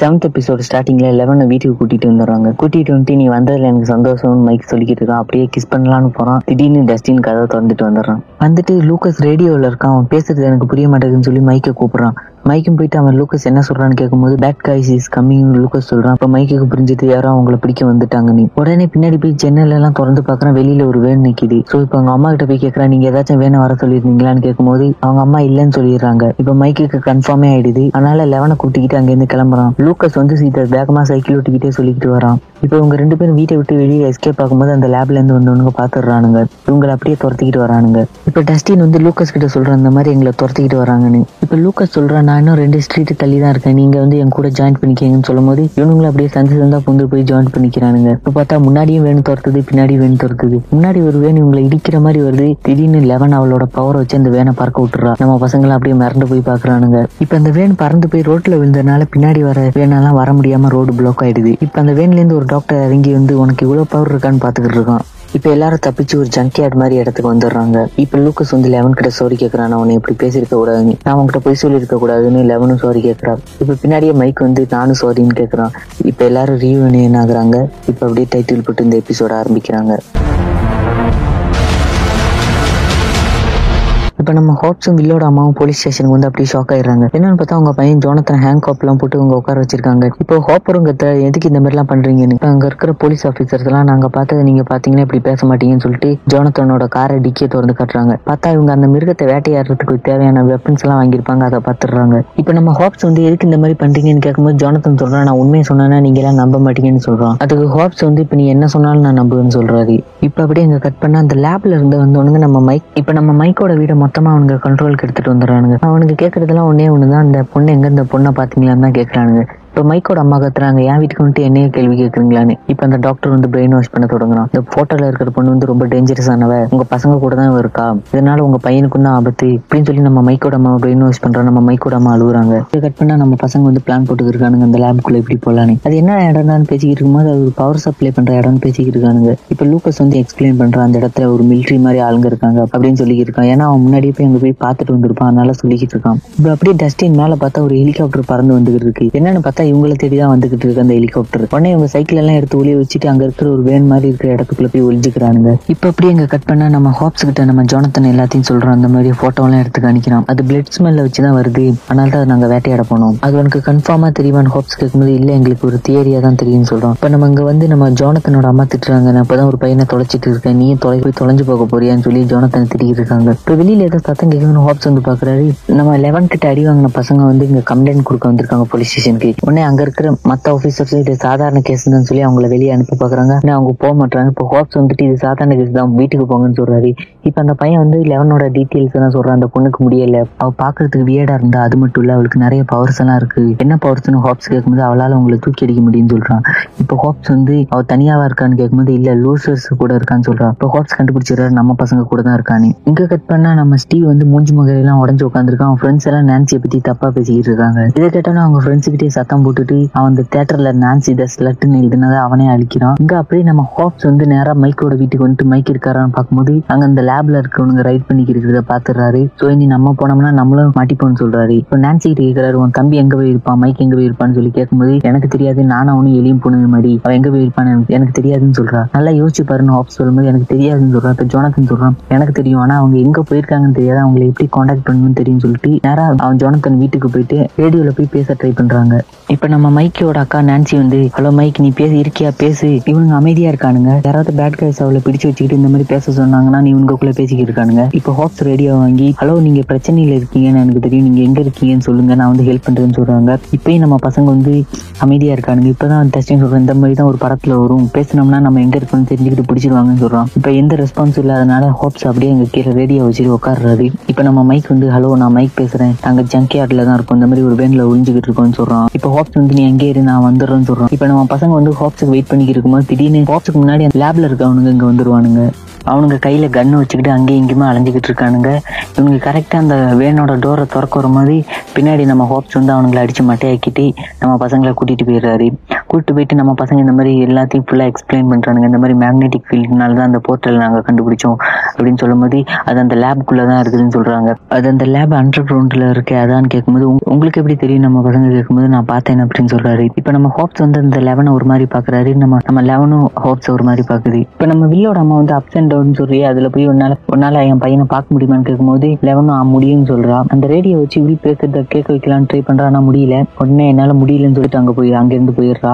Seventh episode ஸ்டார்டிங்கில் லெவனை வீட்டுக்கு கூட்டிட்டு வந்துடுறாங்க. கூட்டிட்டு வந்துட்டு நீ வந்ததுல எனக்கு சந்தோஷம் மைக் சொல்லிக்கிட்டு இருக்கான் அப்படியே கிஸ் பண்ணலாம்னு போறான். திடீர்னு டஸ்டின் கதை திறந்துட்டு வந்துடுறான். வந்துட்டு லூக்கஸ் ரேடியோவில் இருக்கான். அவன் பேசுறது எனக்கு புரிய மாட்டேங்குதுன்னு சொல்லி மைக்கை கூப்பிடுறான். மைக்கும் போயிட்டு அவன் லூக்கஸ் என்ன சொல்றான்னு கேட்கும்போது bad guys is coming Lucas சொல்றான். அப்ப மைக்கு புரிஞ்சுட்டு யாரோ அவங்கள பிடிக்க வந்துட்டாங்க நீ. உடனே பின்னாடி போய் ஜன்னல் எல்லாம் திறந்து பாக்குறான். வெளியில ஒரு வேன் நிக்குது. சோ இப்ப அவங்க அம்மா கிட்ட போய் கேக்குறான் நீங்க ஏதாச்சும் வேணும் வர சொல்லியிருந்தீங்களான்னு கேட்கும்போது அவங்க அம்மா இல்லைன்னு சொல்லிடுறாங்க. இப்ப மைக்குக்கு கன்ஃபார்மே ஆயிடுது. அதனால லெவனை கூட்டிக்கிட்டு அங்க இருந்து கிளம்புறான். லூக்கஸ் வந்து சீட்டை வேகமா சைக்கிள் ஓட்டிக்கிட்டே சொல்லிக்கிட்டு வரான். இப்போ இவங்க ரெண்டு பேரும் வீட்டை விட்டு வெளியே எஸ்கேப் ஆகும்போது அந்த லேப்ல இருந்து வந்தவனுங்க பாத்துடுறானுங்க. இவங்களை அப்படியே துரத்திக்கிட்டு வரானுங்க. இப்ப டஸ்டின் வந்து லூக்கஸ் கிட்ட சொல்ற அந்த மாதிரி எங்களை துரத்திக்கிட்டு வராங்கன்னு. இப்ப லூக்கஸ் சொல்றான் நான் இன்னும் ரெண்டு ஸ்ட்ரீட் தள்ளி தான் இருக்கேன். நீங்க வந்து என் கூட ஜாயின் பண்ணிக்கங்கன்னு சொல்லும் போது இவனுங்களும் அப்படியே சந்து சந்தா புந்து போய் ஜாயின் பண்ணிக்கிறானுங்க. இப்ப பார்த்தா முன்னாடியும் வேணும் துரத்துது பின்னாடி வேணும் துரத்துது. முன்னாடி ஒரு வேன் இவங்களை இடிக்கிற மாதிரி வருது. திடீர்னு லெவன் அவளோட பவர் வச்சு அந்த வேனை பறக்க விட்டுறா. நம்ம பசங்களை அப்படியே மறந்து போய் பாக்குறானுங்க இப்ப அந்த வேன் பறந்து போய் ரோட்ல விழுந்ததுனால பின்னாடி வர வேனெல்லாம் வர முடியாம ரோடு பிளாக் ஆயிடுது. இப்ப அந்த வேன்ல இருந்து ஒரு டாக்டர் இறங்கி வந்து உனக்கு இவ்வளவு பவர் இருக்கான்னு பாத்துக்கிட்டு இருக்கான். இப்ப எல்லாரும் தப்பிச்சு ஒரு ஜங்கியார்ட் மாதிரி இடத்துக்கு வந்துடுறாங்க. இப்ப லூக்கஸ் வந்து லெவன் கிட்ட சாரி கேட்கறான் அவனை இப்படி பேசியிருக்க கூடாதுன்னு. நான் அவங்ககிட்ட போய் சொல்லியிருக்க கூடாதுன்னு லெவனும் சாரி கேட்கறான் இப்ப பின்னாடியே மைக் வந்து நானும் சாரின்னு கேட்கறான் இப்ப எல்லாரும் ரீயூனியன் ஆகுறாங்க. இப்ப அப்படியே டைட்டில் போட்டு இந்த எபிசோட ஆரம்பிக்கிறாங்க. இப்போ நம்ம ஹாப்ஸும் வில்லோட அம்மாவும் போலீஸ் ஸ்டேஷனுக்கு வந்து அப்படியே ஷாக் ஆயிடுறாங்க. என்னன்னு பார்த்தா அவங்க பையன் ஜோனத்தன் ஹேங் காப் எல்லாம் போட்டு அவங்க உட்கார வச்சிருக்காங்க. இப்போ ஹாப்பரும் கத்த எதுக்கு இந்த மாதிரி எல்லாம் பண்றீங்கன்னு? அங்க இருக்கிற போலீஸ் ஆபீசர்ஸ் எல்லாம் நாங்க பார்த்தது நீங்க பாத்தீங்கன்னா இப்படி பேச மாட்டீங்கன்னு சொல்லிட்டு ஜோனத்தனோட காரை டிக்கியை திறந்து காட்டுறாங்க. பார்த்தா இவங்க அந்த மிருகத்தை வேட்டையாடுறதுக்கு தேவையான வெப்பன்ஸ் எல்லாம் வாங்கியிருப்பாங்க அதை பாத்துறாங்க இப்ப நம்ம ஹாப்ஸ் வந்து எதுக்கு இந்த மாதிரி பண்றீங்கன்னு கேட்கும்போது ஜோனத்தன் சொல்றான் நான் உண்மையை சொன்னா நீங்க எல்லாம் நம்ப மாட்டீங்கன்னு சொல்றான். அதுக்கு ஹாப்ஸ் வந்து இப்ப நீ என்ன சொன்னாலும் நான் நம்புவேன்னு சொல்றாரு. இப்ப அப்படியே இங்க கட் பண்ணா அந்த லேப்ல இருந்து வந்து நம்ம மைக் இப்ப நம்ம மைக்கோட வீட மொத்தம் அவனுங்க கண்ட்ரோலுக்கு எடுத்துட்டு வந்துடுறானுங்க. அவனுக்கு கேக்குறதெல்லாம் ஒன்னே ஒண்ணுதான். அந்த பொண்ணு எங்க இந்த பொண்ணை பார்த்தீங்களான்னு தான் கேட்குறானுங்க இப்ப மைக்கோட அம்மா கத்துறாங்க. என் வீட்டுக்கு வந்துட்டு என்னைய கேள்வி கேக்குறீங்களான்னு. இப்ப அந்த டாக்டர் வந்து பிரெயின் வாஷ் பண்ண தொடங்குறான். இந்த போட்டோல இருக்கிற பொண்ணு வந்து ரொம்ப டேஞ்சரஸ் ஆனவ. உங்க பசங்க கூட தான் இருக்கா? இதனால உங்க பையனுக்கும் தான் ஆபத்து. இப்படின்னு சொல்லி நம்ம மைக்கோட அம்மா பிரெயின் வாஷ் பண்றோம் நம்ம மைக்கோட அம்மா அழுகுறாங்க. இதை கட் பண்ணா நம்ம பசங்க வந்து பிளான் போட்டு இருக்கானுங்க. அந்த லேபுக்குள்ள எப்படி போலான்னு. அது என்ன இடம் பேசிக்கிட்டு இருக்கும்போது அது ஒரு பவர் சப்ளை பண்ற இடம்னு பேசிக்கிட்டு இருக்கானுங்க. இப்ப லூக்கஸ் வந்து எக்ஸ்பிளைன் பண்றான். அந்த இடத்துல ஒரு மிலிட்ரி மாதிரி ஆளுங்க இருக்காங்க அப்படின்னு சொல்லிக்கிட்டு இருக்கான். ஏன்னா அவன் முன்னாடியே போய் அங்க போய் பார்த்துட்டு வந்திருப்பான். அதனால சொல்லிக்கிட்டு இருக்கான். இப்ப அப்படியே டஸ்டின் மேல பார்த்தா ஒரு ஹெலிகாப்டர் பறந்து வந்துகிட்டு இருக்கு. என்னன்னு பார்த்தா இவங்கள தேடி தான் வந்துகிட்டு இருக்கு அந்த ஹெலிகாப்டர் உடனே இவங்க சைக்கிள் எல்லாம் எடுத்து ஒளிய வச்சுட்டு அங்க இருக்கிற ஒரு வேன் மாதிரி இருக்கிற இடத்துக்குள்ள போய் ஒழிஞ்சுக்கிறானுங்க இப்ப அப்படியே இங்க கட் பண்ணா நம்ம ஹாப்ஸ் கிட்ட நம்ம ஜோனத்தன் எல்லாத்தையும் சொல்றோம் அந்த மாதிரி போட்டோ எல்லாம் எடுத்து காணிக்கிறான் அது பிளட் ஸ்மெல்ல வச்சுதான் வருது. அதனால தான் நாங்க வேட்டையாட போனோம். அது உனக்கு கன்ஃபார்மா தெரியுமான்னு ஹாப்ஸ் கேட்கும்போது இல்ல எங்களுக்கு ஒரு தியரியா தான் தெரியும் சொல்றோம் இப்ப நம்ம இங்க வந்து நம்ம ஜோனத்தனோட அம்மா திட்டுறாங்க. நான் இப்பதான் ஒரு பையனை தொலைச்சிட்டு இருக்கேன். நீ தொலை போய் தொலைஞ்சு போக போறியான்னு சொல்லி ஜோனத்தன் திட்டிட்டு இருக்காங்க. இப்ப வெளியில ஏதோ சத்தம் கேட்கணும்னு ஹாப்ஸ் வந்து பாக்குறாரு. நம்ம லெவன் கிட்ட அடி வாங்கின பசங்க வந்து இங்க கம்ப்ளைண்ட் கொடுக்க வந்திருக்காங்க போலீஸ் ஸ்டேஷனுக்கு உடனே அங்க இருக்கிற மத்த ஆபீசர்ஸ் இது சாதாரண கேஸ் தான் சொல்லி அவங்கள வெளியே அனுப்ப பாக்குறாங்க. ஆனா அவங்க போக மாட்டாங்க இப்போ ஹோப்ஸ் வந்துட்டு இது சாதாரண கேஸ் தான். வீட்டுக்கு போங்கன்னு சொல்றாரு. இப்போ அந்த பையன் வந்து லெவனோட டீட்டெயில்ஸ் தான் சொல்றான். அந்த பொண்ணுக்கு முடியல. அவ பாக்குறதுக்கு வியடா இருந்தா அது மட்டும் இல்ல அவளுக்கு நிறைய பவர்ஸ் எல்லாம் இருக்கு. என்ன பவர்ஸ்னு ஹாப்ஸ் கேட்கும்போது அவளால உங்களை தூக்கி அடிக்க முடியும்னு சொல்றான். இப்போ ஹாப்ஸ் வந்து அவ தனியாவா இருக்கான்னு கேட்கும்போது இல்ல லூசர்ஸ் கூட இருக்கான்னு சொல்றான். இப்போ ஹாப்ஸ் கண்டுபிடிச்சிடறாரு நம்ம பசங்க கூட தான் இருக்கான்னு. இங்க கட் பண்ணா நம்ம ஸ்டீவ் வந்து மூஞ்சி முகையெல்லாம் உடஞ்சு உட்காந்துருக்கான் அவன் ஃப்ரெண்ட்ஸ் எல்லாம் நான்சியை பத்தி தப்பா பேசிக்கிட்டு இருக்காங்க. இதை கேட்டாலும் அவங்க ஃப்ரெண்ட்ஸ் கிட்டே சத்தம் போட்டுட்டு அவன் அந்த தேட்டர்ல நான்சி த ஸ்லட்டுன்னு எழுதினதை அவனே அழிக்கிறான். இங்க அப்படியே நம்ம ஹோப்ஸ் வந்து நேரா மைக்கோட வீட்டுக்கு வந்துட்டு மைக் இருக்காரான்னு பார்க்கும்போது அங்க அந்த லேப்ல இருக்கவனுங்க ரைட் பண்ணிக்கிட்டு இருக்கிறத பாத்துறாரு சோ இனி நம்ம போனோம்னா நம்மளும் மாட்டிப்போம்னு சொல்றாரு. இப்போ நான்சி கிட்ட கேட்கிறாரு உன் தம்பி எங்க போய் இருப்பான் மைக் எங்க போய் இருப்பான்னு சொல்லி கேட்கும்போது எனக்கு தெரியாது நானும் அவனும் எலியும் போனது மாதிரி அவன் எங்க போய் இருப்பான்னு எனக்கு- தெரியாதுன்னு சொல்றா. நல்லா யோசிச்சு பாருன்னு ஹோப்ஸ் சொல்லும்போது எனக்கு தெரியாதுன்னு சொல்றான் இப்ப ஜோனத்தன் சொல்றான். எனக்கு தெரியும். ஆனா அவங்க எங்க போயிருக்காங்கன்னு தெரியாது. அவங்களை எப்படி காண்டாக்ட் பண்ணணும்னு தெரியும் சொல்லிட்டு நேரம் அவன் ஜோனத்தன் வீட்டுக்கு போயிட்டு ரேடியோல போய் பேச ட்ரை பண்றாங்க. இப்ப நம்ம மைக்கியோட அக்கா நான்சி வந்து ஹலோ மைக் நீ பேசி இருக்கியா? பேசு. இவனுங்க அமைதியா இருக்கானுங்க. யாராவது பேட் கைஸ் அவளை பிடிச்சு வச்சுக்கிட்டு இந்த மாதிரி பேச சொன்னாங்கன்னா நீ இவங்களுக்குள்ள பேசிக்கிட்டு இருக்கானுங்க. இப்போ ஹாப்ஸ் ரேடியோ வாங்கி ஹலோ நீங்க பிரச்சனையில இருக்கீங்கன்னு எனக்கு தெரியும். நீங்க எங்க இருக்கீங்கன்னு சொல்லுங்க. நான் வந்து ஹெல்ப் பண்றேன்னு சொல்றாங்க. இப்பயும் நம்ம பசங்க வந்து அமைதியா இருக்கானுங்க. இப்பதான் டெஸ்டிங் சொல்றேன் இந்த மாதிரி தான் ஒரு படத்துல வரும். பேசினோம்னா நம்ம எங்க இருக்கோம்னு தெரிஞ்சுக்கிட்டு பிடிச்சிருவாங்கன்னு சொல்றான். இப்ப எந்த ரெஸ்பான்ஸ் இல்லாதனால ஹாப்ஸ் அப்படியே அங்க கீழே ரேடியோ வச்சுட்டு உட்காடுறாரு இப்ப நம்ம மைக் வந்து ஹலோ நான் மைக் பேசுறேன். நாங்க ஜங்க் யார்ட்ல தான் இருக்கோம். இந்த மாதிரி ஒரு வேன்ல ஒளிஞ்சுக்கிட்டு இருக்கோம்னு சொல்றான். இப்போ ஹாப்ஸ் வந்து நீ அங்கே இரு நான் வந்துடுறேன்னு சொல்றோம் இப்ப நம்ம பசங்க வந்து ஹாப்ஸுக்கு வெயிட் பண்ணிக்கிட்டு இருக்கும்போது திடீர்னு ஹாப்ஸுக்கு முன்னாடி அந்த லேப்ல இருக்கவனுங்க இங்க வந்துருவானுங்க. அவனுங்க கையில கன்னு வச்சுக்கிட்டு அங்கேயும் இங்கேயுமே அலைஞ்சிக்கிட்டு இருக்கானுங்க. இவனுங்க கரெக்டா அந்த வேனோட டோரை திறக்க மாதிரி பின்னாடி நம்ம ஹோப்ஸ் வந்து அவனுங்களை அடிச்சு மட்டையாக்கிட்டு நம்ம பசங்களை கூட்டிட்டு போயிடுறாரு. கூப்பிட்டு போயிட்டு நம்ம பசங்க இந்த மாதிரி எல்லாத்தையும் ஃபுல்லாக எக்ஸ்பிளைன் பண்ணுறாங்க இந்த மாதிரி மேக்னெட்டிக் ஃபீல்ட்னால தான் அந்த போர்ட்டல் நாங்கள் கண்டுபிடிச்சோம் அப்படின்னு சொல்லும்போது அது அந்த லேபுக்குள்ள தான் இருக்குதுன்னு சொல்கிறாங்க அது அந்த லேப் அண்டர் கிரவுண்டில் இருக்கு அதான்னு கேட்கும்போது உங்களுக்கு எப்படி தெரியும்? நம்ம பசங்க கேட்கும்போது நான் பார்த்தேன் அப்படின்னு சொல்கிறாரு இப்போ நம்ம ஹோப்ஸ் வந்து அந்த லெவனை ஒரு மாதிரி பார்க்குறாரு நம்ம நம்ம லெவனும் ஹோப்ஸ் ஒரு மாதிரி பார்க்குது இப்போ நம்ம வில்லோட அம்மா வந்து அப்ஸ் அண்ட் டவுன் சொல்லி அதில் போய் உன்னால உன்னால என் பையனை பார்க்க முடியுமான்னு கேட்கும்போது லெவனும் ஆ, முடியும்னு சொல்கிறான் அந்த ரேடியோ வச்சு வில் பேசுறத கேட்க வைக்கலான்னு ட்ரை பண்ணுறான் ஆனால் முடியல. உடனே என்னால் முடியலன்னு சொல்லிட்டு அங்கே போய் அங்கேருந்து போயிடுறா.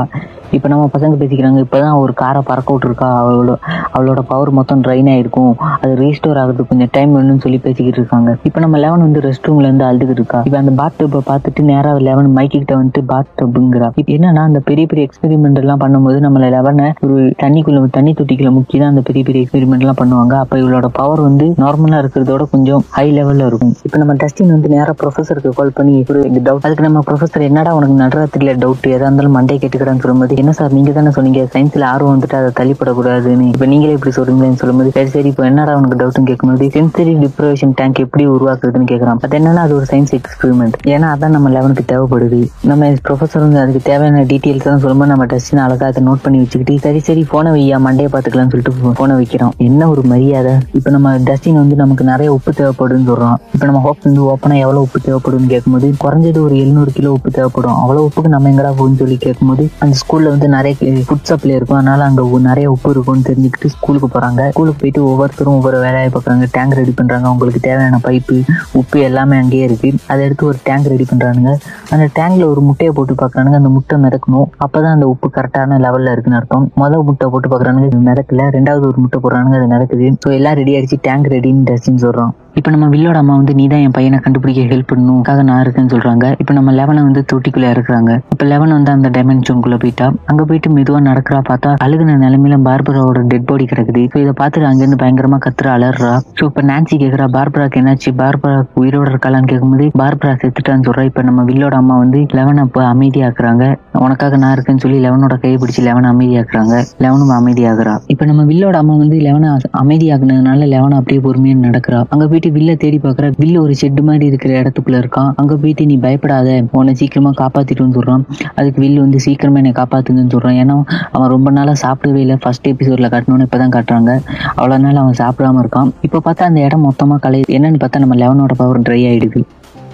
இப்போ நம்ம பசங்க பேசிக்கிறாங்க இப்பதான் ஒரு காரை பறக்க விட்டுருக்கா அவளோட அவளோட பவர் மொத்தம் ட்ரைன் ஆயிருக்கும். அது ரீஸ்டோர் ஆகுறதுக்கு கொஞ்சம் டைம் வேணும்னு சொல்லி பேசிக்கிட்டு இருக்காங்க. இப்போ நம்ம லெவன் வந்து ரெஸ்ட் ரூம்ல இருந்து அழுதுகிட்டு இருக்கா. இப்போ அந்த பாத் டப்பை பார்த்துட்டு நேராக லெவன் மைக்கு கிட்ட வந்துட்டு பாத் டப்புங்கிறா இப்போ என்னன்னா அந்த பெரிய பெரிய எக்ஸ்பெரிமெண்ட் எல்லாம் பண்ணும்போது நம்மள லெவனை ஒரு தண்ணிக்குள்ள தண்ணி தொட்டிக்குள்ள முக்கி தான் அந்த பெரிய பெரிய எக்ஸ்பெரிமெண்ட் எல்லாம் பண்ணுவாங்க. அப்போ இவளோட பவர் வந்து நார்மலா இருக்கிறதோட கொஞ்சம் ஹை லெவல்ல இருக்கும். இப்போ நம்ம டஸ்டின் வந்து நேரா ப்ரொஃபஸருக்கு கால் பண்ணி ஒரு டவுட் அதுக்கு நம்ம ப்ரொஃபஸர் என்னடா உனக்கு நடுராத்திரியில டவுட் எதா இருந்தாலும் மண்டே கேட்டுக்கிறான்னு சொல்லும்போது என்ன சார் நீங்க தானே சொன்னீங்க சயின்ஸ்ல ஆர்வம் வந்துட்டு அதை தள்ளிப்படக்கூடாதுன்னு. இப்போ நீங்களே இப்படி சொல்றீங்களேன்னு சொல்லும்போது சரி சரி இப்போ என்னடா உனக்கு டவுட்னு கேட்கும்போது சென்சரி டிப்ரவேஷன் டேங்க் எப்படி உருவாக்குறதுன்னு கேட்கறான். அது என்னன்னா அது ஒரு சயின்ஸ் எக்ஸ்பெரிமெண்ட் ஏன்னா அதான் நம்ம லெவனுக்கு தேவைப்படுது. நம்ம ப்ரொஃபஸர் வந்து அதுக்கு தேவையான டீட்டெயில்ஸ் தான் சொல்லும்போது நம்ம டஸ்டின் அழகா அதை நோட் பண்ணி வச்சுக்கிட்டு சரி சரி போனை வையா மண்டே பாத்துக்கலாம்னு சொல்லிட்டு போனை வைக்கிறோம். என்ன ஒரு மரியாதை. இப்போ நம்ம டஸ்டின் வந்து நமக்கு நிறைய உப்பு தேவைப்படுதுன்னு சொல்றோம். இப்போ நம்ம ஹோப் வந்து ஓப்பனா எவ்வளவு உப்பு தேவைப்படும்னு கேட்கும்போது குறைஞ்சது ஒரு எழுநூறு கிலோ உப்பு தேவைப்படும். அவ்வளவு உப்புக்கு நம்ம எங்கடா போகும்னு சொல்லி கேட்கும்போது அந்த ஸ்கூல்ல வந்து நிறைய ஃபுட் சப்ளை இருக்கும். அதனால அங்க நிறைய உப்பு இருக்கும்னு தெரிஞ்சுக்கிட்டு ஸ்கூலுக்கு போறாங்க. ஸ்கூலுக்கு போயிட்டு ஒவ்வொருத்தரும் ஒவ்வொரு வேலையை பார்க்குறாங்க. டேங்க் ரெடி பண்றாங்க. அவங்களுக்கு தேவையான பைப்பு உப்பு எல்லாமே அங்கேயே இருக்கு. அதை எடுத்து ஒரு டேங்க் ரெடி பண்றானுங்க. அந்த டேங்க்ல ஒரு முட்டையை போட்டு பார்க்கறானுங்க. அந்த முட்டை மிதக்கணும். அப்பதான் அந்த உப்பு கரெக்டான லெவல்ல இருக்குன்னு அர்த்தம். முதல் முட்டை போட்டு பார்க்கறானுங்க. இது மிதக்கல. ரெண்டாவது ஒரு முட்டை போடுறானுங்க. அது நடக்குது ஸோ எல்லாம் ரெடி ஆயிடுச்சு. டேங்க் ரெடின்னு டஸ்டின்னு சொல்றோம் இப்போ நம்ம வில்லோட அம்மா வந்து நீ தான் என் பையனை கண்டுபிடிக்க ஹெல்ப் பண்ணுக்காக நான் இருக்கேன்னு சொல்றாங்க. இப்போ நம்ம லெவனை வந்து தொட்டிக்குள்ள இறக்குறாங்க. இப்போ லெவன் வந்து அந்த டைமென்ஷனுக்குள்ள போயிட்டா அங்க போயிட்டு மெதுவா நடக்கிறா பார்த்தா அழுகுன நிலைமையில பார்பராவோட டெட் பாடி கிடக்குது. ஸோ இதை பார்த்துட்டு அங்கிருந்து பயங்கரமா கத்துற அலறா ஸோ இப்போ நான்சி கேக்குறா பார்பராக்கு என்னாச்சு? பார்பரா உயிரோட இருக்காளான்னு கேட்கும்போது பார்பரா செத்துட்டான்னு சொல்றா. இப்போ நம்ம வில்லோட அம்மா வந்து லெவனை இப்போ அமைதியாக்குறாங்க. உனக்காக நான் இருக்கேன்னு சொல்லி லெவனோட கையை பிடிச்சி லெவனை அமைதியாக்குறாங்க. லெவனும் அமைதியாகிறா. இப்போ நம்ம வில்லோட அம்மா வந்து லெவனை அமைதியாக்குனதுனால லெவன் அப்படியே பொறுமையா நடக்கிறா. அங்க போயிட்டு வில்ல தேடி பாக்குற வில்ல ஒரு ஷெட் மாதிரி இருக்கிற இடத்துக்குள்ள இருக்கான். அங்க போயிட்டு நீ பயப்படாத உன்னை சீக்கிரமா காப்பாத்திட்டுன்னு சொல்றான் அதுக்கு வில்லு வந்து சீக்கிரமா என்னை காப்பாத்துங்கன்னு சொல்றான் ஏன்னா அவன் ரொம்ப நாளா சாப்பிடவே இல்லை. ஃபர்ஸ்ட் எபிசோட்ல காட்டணும்னு இப்பதான் காட்டுறாங்க. அவ்வளவு நாள் அவன் சாப்பிடாம இருக்கான். இப்போ பார்த்தா அந்த இடம் மொத்தமா கலை என்னன்னு பார்த்தா நம்ம லெவனோட பவர் ட்ரை ஆயிடுது.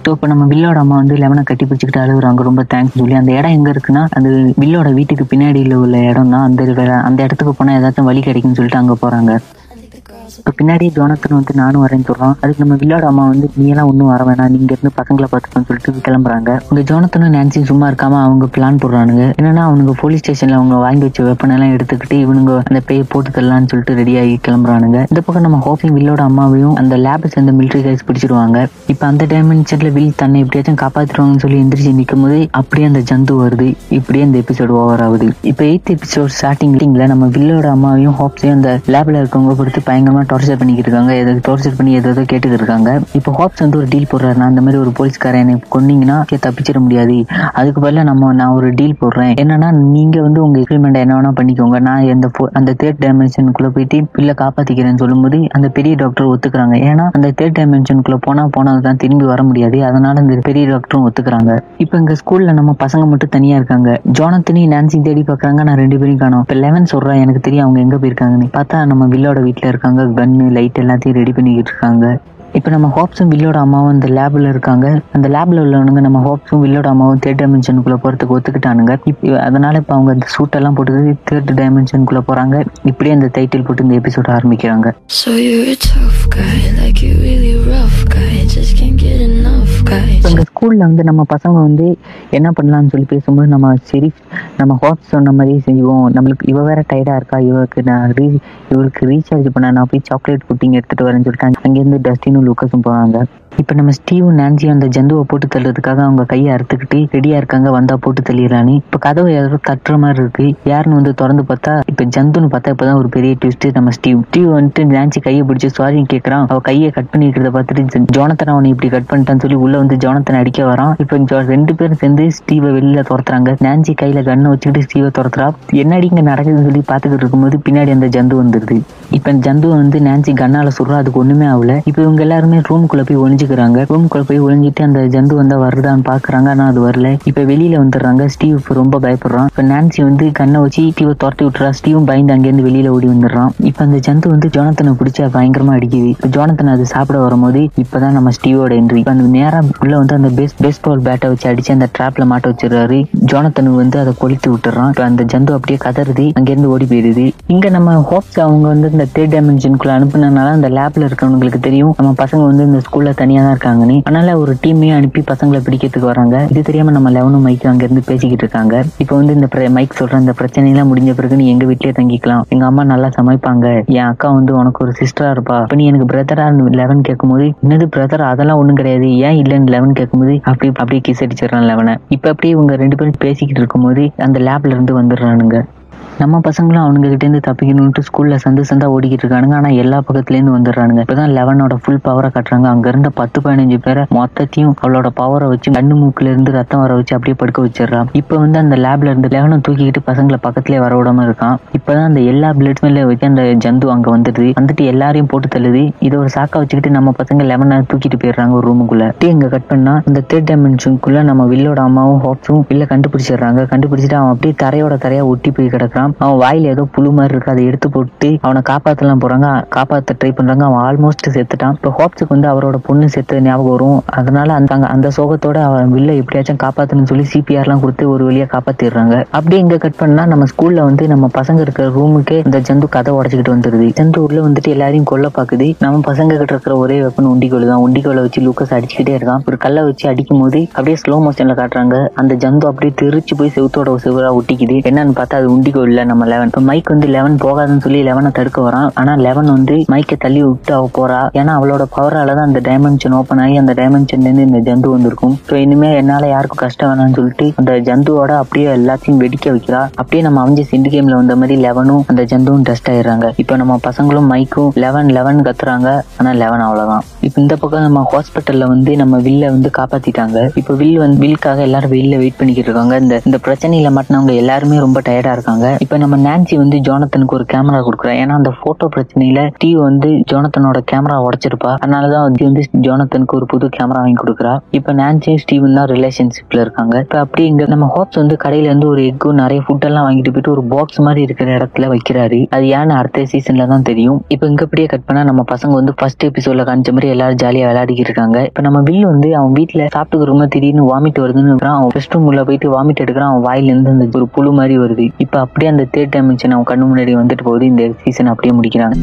ஸோ இப்போ நம்ம வில்லோட அம்மா வந்து லெவனை கட்டி பிடிச்சிக்கிட்டு அழுகுறாங்க. ரொம்ப தேங்க்ஸ் சொல்லி. அந்த இடம் எங்கே இருக்குன்னா அந்த வில்லோட வீட்டுக்கு பின்னாடியில் உள்ள இடம் தான் அந்த அந்த இடத்துக்கு போனால் ஏதாச்சும் வழி கிடைக்கும்னு சொல்லிட்டு அங்கே போகிறாங்க இப்போ பின்னாடி ஜோனத்தன் வந்து நானும் வரேன்னு சொல்றான். அதுக்கு நம்ம வில்லோட அம்மா வந்து நீ எல்லாம் ஒன்றும் வர வேணாம். நீங்க இருந்து பசங்களை பார்த்துக்கோன்னு சொல்லிட்டு கிளம்புறாங்க. உங்க ஜோனத்தனும் நான்சியும் சும்மா இருக்காம அவங்க பிளான் போடுறானுங்க. என்னன்னா அவனுங்க போலீஸ் ஸ்டேஷன்ல அவங்க வாங்கி வச்ச வெப்பன் எல்லாம் எடுத்துக்கிட்டு இவனுங்க அந்த பேய் போட்டுக்கலாம்னு சொல்லிட்டு ரெடி ஆகி கிளம்புறானுங்க. இந்த பக்கம் நம்ம ஹோப்பிங் வில்லோட அம்மாவையும் அந்த லேபை சேர்ந்த மிலிட்டரி கைஸ் பிடிச்சிருவாங்க இப்போ அந்த டைமென்ஷன்ல வில் தன்னை எப்படியாச்சும் காப்பாத்திடுவாங்கன்னு சொல்லி எந்திரிச்சு நிற்கும் போது அப்படியே அந்த ஜந்து வருது. இப்படியே அந்த எபிசோடு ஓவர் ஆகுது. இப்போ எயித் எபிசோட் ஸ்டார்டிங்ல நம்ம வில்லோட அம்மாவையும் ஹோப்ஸையும் அந்த லேப்ல இருக்கவங்க கொடுத்து பயங்கரமா டார்ச்சர் பண்ணிக்கிட்டு இருக்காங்க. ஏதோ டார்ச்சர் பண்ணி ஏதோ கேட்டுக்கிட்டு இருக்காங்க. இப்போ ஹாப்ஸ் வந்து ஒரு டீல் போடுறாரு நான் அந்த மாதிரி ஒரு போலீஸ்காரன் எனக்கு கொன்னீங்கன்னா தப்பிச்சிட முடியாது. அதுக்கு பதிலாக நம்ம நான் ஒரு டீல் போடுறேன். என்னன்னா நீங்க வந்து உங்க எக்ஸ்பெரிமெண்ட் என்ன வேணா பண்ணிக்கோங்க. நான் எந்த அந்த தேர்ட் டைமென்ஷனுக்குள்ள போயிட்டு பிள்ளை காப்பாத்திக்கிறேன்னு சொல்லும்போது அந்த பெரிய டாக்டர் ஒத்துக்கிறாங்க. ஏன்னா அந்த தேர்ட் டைமென்ஷனுக்குள்ள போனா போனது தான் திரும்பி வர முடியாது. அதனால இந்த பெரிய டாக்டரும் ஒத்துக்கிறாங்க. இப்போ எங்கள் ஸ்கூல்ல நம்ம பசங்க மட்டும் தனியா இருக்காங்க. ஜோனத்தினி நான்சி தேடி பாக்குறாங்க. நான் ரெண்டு பேரும் காணும். இப்போ லெவன் சொல்கிறேன் எனக்கு தெரியும் அவங்க எங்க போயிருக்காங்கன்னு. பார்த்தா நம்ம வில்லோட வீட்டில் இருக்காங்க. கன்னு லைட் எல்லாத்தையும் ரெடி பண்ணிக்கிட்டு இருக்காங்க. இப்போ நம்ம ஹோப்ஸும் வில்லோட அம்மாவும் இந்த லேப்ல இருக்காங்க. அந்த லேப்ல உள்ளவனுங்க நம்ம ஹோப்ஸும் வில்லோட அம்மாவும் தேர்ட் டைமென்ஷனுக்குள்ள போறதுக்கு ஒத்துக்கிட்டானுங்க. இப்ப அதனால இப்போ அவங்க அந்த சூட் எல்லாம் போட்டு தேர்ட் டைமென்ஷனுக்குள்ள போறாங்க. இப்படியே அந்த டைட்டில் போட்டு இந்த எபிசோட் ஆரம்பிக்கிறாங்க. So you're a tough guy, like you really rough guy, just can't get enough guy. இப்போ எங்க ஸ்கூல்ல வந்து நம்ம பசங்க வந்து என்ன பண்ணலாம்னு சொல்லி பேசும்போது நம்ம சரி நம்ம ஹோப்ஸ் சொன்ன மாதிரி செய்வோம். நம்மளுக்கு இவ வேற டயர்டா இருக்கா? இவளுக்கு நான் ரீ இவளுக்கு ரீசார்ஜ் பண்ண நான் போய் சாக்லேட் புட்டிங் எடுத்துட்டு வரேன்னு சொல்லிட்டு அங்கேருந்து டஸ்டினும் லூக்கஸும் போறாங்க இப்போ நம்ம ஸ்டீவும் நான்சியும் அந்த ஜந்துவை போட்டு தள்ளுறதுக்காக அவங்க கையை அறுத்துக்கிட்டு ரெடியா இருக்காங்க வந்தா போட்டு தள்ளிடலான்னு. இப்போ கதவை யாரோ தட்டுற மாதிரி இருக்கு. யாருன்னு வந்து திறந்து பார்த்தா இப்போ ஜந்துன்னு பார்த்தா இப்பதான் ஒரு பெரிய ட்விஸ்ட் நம்ம ஸ்டீவ். ஸ்டீவ் வந்துட்டு நான்சி கையை பிடிச்சி சாரி கேட்கறான் அவ கையை கட் பண்ணிக்கிறத பார்த்துட்டு ஜோனத்தன் அவனை இப்படி கட் பண்ணிட்டான்னு சொல்லி உள்ள வந்து ஜோனத்தன் அடிக்க வரான். இப்போ ஜோ- ரெண்டு பேரும் சேர்ந்து ஸ்டீவை வெளியில துரத்துறாங்க. நான்சி கையில கண்ணை வச்சுக்கிட்டு ஸ்டீவை துரத்துறா. என்னடி இங்க நடக்குதுன்னு சொல்லி பார்த்துக்கிட்டு இருக்கும்போது பின்னாடி அந்த ஜந்து வந்துருது. இப்போ ஜந்து வந்து நான்சி கண்ணால சுடுறா. அதுக்கு ஒண்ணுமே ஆகல. இப்போ இவங்க எல்லாருமே ரூமுக்குள்ள போய் ஒழிஞ்சு ஒளிஞ்சுக்கிறாங்க ரூம்குள்ள போய் ஒளிஞ்சிட்டு அந்த ஜந்து வந்தா வருதான்னு பாக்குறாங்க. ஆனா அது வரல. இப்ப வெளியில வந்துடுறாங்க. ஸ்டீவ் ரொம்ப பயப்படுறான். இப்ப நான்சி வந்து கண்ணை வச்சு ஸ்டீவை துரத்தி விட்டுறா. ஸ்டீவும் பயந்து அங்கேருந்து வெளியில ஓடி வந்துடுறான். இப்ப அந்த ஜந்து வந்து ஜோனத்தனை பிடிச்சா பயங்கரமா அடிக்குது. இப்ப ஜோனத்தன் அது சாப்பிட வரும்போது இப்பதான் நம்ம ஸ்டீவோட என்ட்ரி இப்ப அந்த நேரம் உள்ள வந்து அந்த பேஸ் பேஸ்பால் பேட்டை வச்சு அடிச்சு அந்த டிராப்ல மாட்ட வச்சிருக்காரு ஜோனத்தன் வந்து அதை கொளுத்து விட்டுறான். இப்ப அந்த ஜந்து அப்படியே கதறுது. அங்கிருந்து ஓடி போயிடுது. இங்க நம்ம ஹோப்ஸ் அவங்க வந்து இந்த தேர்ட் டைமென்ஷனுக்குள்ள அனுப்புனதுனால அந்த லேப்ல இருக்கிறவங்களுக்கு தெரியும். நம்ம பசங்க வந்து இந்த ஸ்கூல்ல தனியா தான் இருக்காங்கன்னு அதனால ஒரு டீமையும் அனுப்பி பசங்களை பிடிக்கிறதுக்கு வராங்க. இது தெரியாம நம்ம லெவனும் மைக்கு அங்க இருந்து பேசிக்கிட்டு இருக்காங்க. இப்போ வந்து இந்த மைக் சொல்ற இந்த பிரச்சனை எல்லாம் முடிஞ்ச பிறகு நீ எங்க வீட்லயே தங்கிக்கலாம். எங்க அம்மா நல்லா சமைப்பாங்க. என் அக்கா வந்து உனக்கு ஒரு சிஸ்டரா இருப்பா. இப்ப நீ எனக்கு பிரதரா லெவன் கேட்கும்போது என்னது பிரதர் அதெல்லாம் ஒண்ணும் கிடையாது. ஏன் இல்லைன்னு லெவன் கேட்கும்போது அப்படி அப்படியே கிஸ் அடிச்சிடறான் லெவனை. இப்ப அப்படியே இவங்க ரெண்டு பேரும் பேசிக்கிட்டு இருக்கும்போது அந்த லேப்ல இருந்து வந்துடுறானுங்க. நம்ம பசங்களும் அவனுங்க கிட்ட இருந்து தப்பிக்கணும்ட்டு ஸ்கூல்ல சந்து சந்தா ஓடிக்கிட்டு இருக்கானுங்க. ஆனா எல்லா பக்கத்துல இருந்து வந்துடுறானுங்க. இப்பதான் லெவனோட ஃபுல் பவரை காட்டுறாங்க. அங்க இருந்த பத்து பதினஞ்சு பேரை மொத்தத்தையும் அவளோட பவரை வச்சு கண்ணு மூக்குல இருந்து ரத்தம் வர வச்சு அப்படியே படுக்க வச்சிடறான். இப்ப வந்து அந்த லேப்ல இருந்து லெவனை தூக்கிக்கிட்டு பசங்களை பக்கத்துலயே வர விடாம இருக்கான். இப்பதான் அந்த எல்லா பிளட்ஸ்மே வச்சு அந்த ஜந்து அங்க வந்துடுது. வந்துட்டு எல்லாரையும் போட்டு தள்ளுது. இதை ஒரு சாக்கா வச்சுக்கிட்டு நம்ம பசங்க லெவனை தூக்கிட்டு போயிடுறாங்க ஒரு ரூமுக்குள்ள இங்க கட் பண்ணா இந்த தேர்ட் டைமென்ஷனுக்குள்ள நம்ம வில்லோட அம்மாவும் ஹோப்ஸும் வில்ல கண்டுபிடிச்சிடுறாங்க. கண்டுபிடிச்சிட்டு அவன் அப்படியே தரையோட தரையா ஒட்டி போய் கிடக்குறான். அவன் வாயில ஏதோ புழு மாதிரி இருக்கு. அதை எடுத்து போட்டு அவனை காப்பாத்தலாம் போறாங்க. காப்பாத்த ட்ரை பண்றாங்க. அவன் ஆல்மோஸ்ட் செத்துட்டான். இப்போ ஹோப்ஸுக்கு வந்து அவரோட பொண்ணு செத்து ஞாபகம் வரும். அதனால அந்த அந்த சோகத்தோட அவன் வில்ல எப்படியாச்சும் காப்பாத்தணும்னு சொல்லி சிபிஆர் எல்லாம் கொடுத்து ஒரு வழியா காப்பாத்திடுறாங்க. அப்படியே இங்க கட் பண்ணா நம்ம ஸ்கூல்ல வந்து நம்ம பசங்க இருக்கிற ரூமுக்கே இந்த ஜந்து கதை உடச்சிக்கிட்டு வந்துருது. ஜந்து உள்ள வந்துட்டு எல்லாரையும் கொல்ல பாக்குது. நம்ம பசங்க கிட்ட இருக்கிற ஒரே வெப்பன் உண்டிகோல் தான். உண்டிகோலை வச்சு லூக்கஸ் அடிச்சுக்கிட்டே இருக்கான். ஒரு கல்லை வச்சு அடிக்கும் போது அப்படியே ஸ்லோ மோஷன்ல காட்டுறாங்க. அந்த ஜந்து அப்படியே தெரிச்சு போய் செவுத்தோட செவரா ஒட்டிக்குது. என்னன்னு பார்த்தா அது உண்டிகோ இல்ல நம்ம லெவன் இப்போ மைக் வந்து லெவன் போகாதுன்னு சொல்லி லெவனை தடுக்க வரான். ஆனா லெவன் வந்து மைக்கை தள்ளி விட்டு அவ போறா. ஏன்னா அவளோட பவரால தான் அந்த டைமென்ஷன் ஓப்பன் ஆகி அந்த டைமென்ஷன்ல இருந்து இந்த ஜந்து வந்திருக்கும். ஸோ இனிமே என்னால யாருக்கும் கஷ்டம் வேணாம்னு சொல்லிட்டு அந்த ஜந்துவோட அப்படியே எல்லாத்தையும் வெடிக்க வைக்கிறா. அப்படியே நம்ம அமைஞ்சு சிண்டு கேம்ல வந்த மாதிரி லெவனும் அந்த ஜந்துவும் டஸ்ட் ஆயிடுறாங்க. இப்போ நம்ம பசங்களும் மைக்கும் லெவன் லெவன் கத்துறாங்க. ஆனா லெவன் அவ்வளவுதான். இப்போ இந்த பக்கம் நம்ம ஹாஸ்பிட்டல்ல வந்து நம்ம வில்ல வந்து காப்பாத்திட்டாங்க. இப்போ வில் வந்து வில்லுக்காக எல்லாரும் வெளியில வெயிட் பண்ணிக்கிட்டு இருக்காங்க. இந்த இந்த பிரச்சனையில மாட்டினவங்க எல்லாருமே ரொம்ப டயர்டா இருக்காங்க. இப்போ நம்ம நான்சி வந்து ஜோனத்தனுக்கு ஒரு கேமரா கொடுக்குறா. ஏன்னா அந்த போட்டோ பிரச்சனையில ஸ்டீவ் வந்து ஜோனத்தனோட கேமரா உடைச்சிருப்பா. அதனாலதான் வந்து வந்து ஜோனத்தனுக்கு ஒரு புது கேமரா வாங்கி கொடுக்குறா. இப்போ நான்சியும் ஸ்டீவன் தான் ரிலேஷன்ஷிப்ல இருக்காங்க. இப்போ அப்படி இங்க நம்ம ஹோப்ஸ் வந்து கடையில இருந்து ஒரு எக்கு நிறைய ஃபுட் எல்லாம் வாங்கிட்டு போயிட்டு ஒரு பாக்ஸ் மாதிரி இருக்கிற இடத்துல வைக்கிறாரு. அது ஏன்னு அடுத்த சீசன்ல தான் தெரியும். இப்போ இங்க அப்படியே கட் பண்ணா நம்ம பசங்க வந்து ஃபர்ஸ்ட் எபிசோட்ல காமிச்ச மாதிரி எல்லாரும் ஜாலியா விளையாடிக்கிட்டு இருக்காங்க. இப்போ நம்ம வில் வந்து அவன் வீட்டுல சாப்பிட்டு ரொம்ப திடீர்னு வாமிட் வருதுன்னு இருக்கிறான். அவன் ரெஸ்ட் ரூம் உள்ள போயிட்டு வாமிட் எடுக்கிறான். அவன் வாயில இருந்து அந்த ஒரு புழு மாதிரி வருது. இப்போ அப்படியே அந்த தேர்ட் டைமென்ஷன் அவன் கண்ணு முன்னாடி வந்துட்டு போகுது. இந்த சீசன் அப்படியே முடிக்கிறாங்க.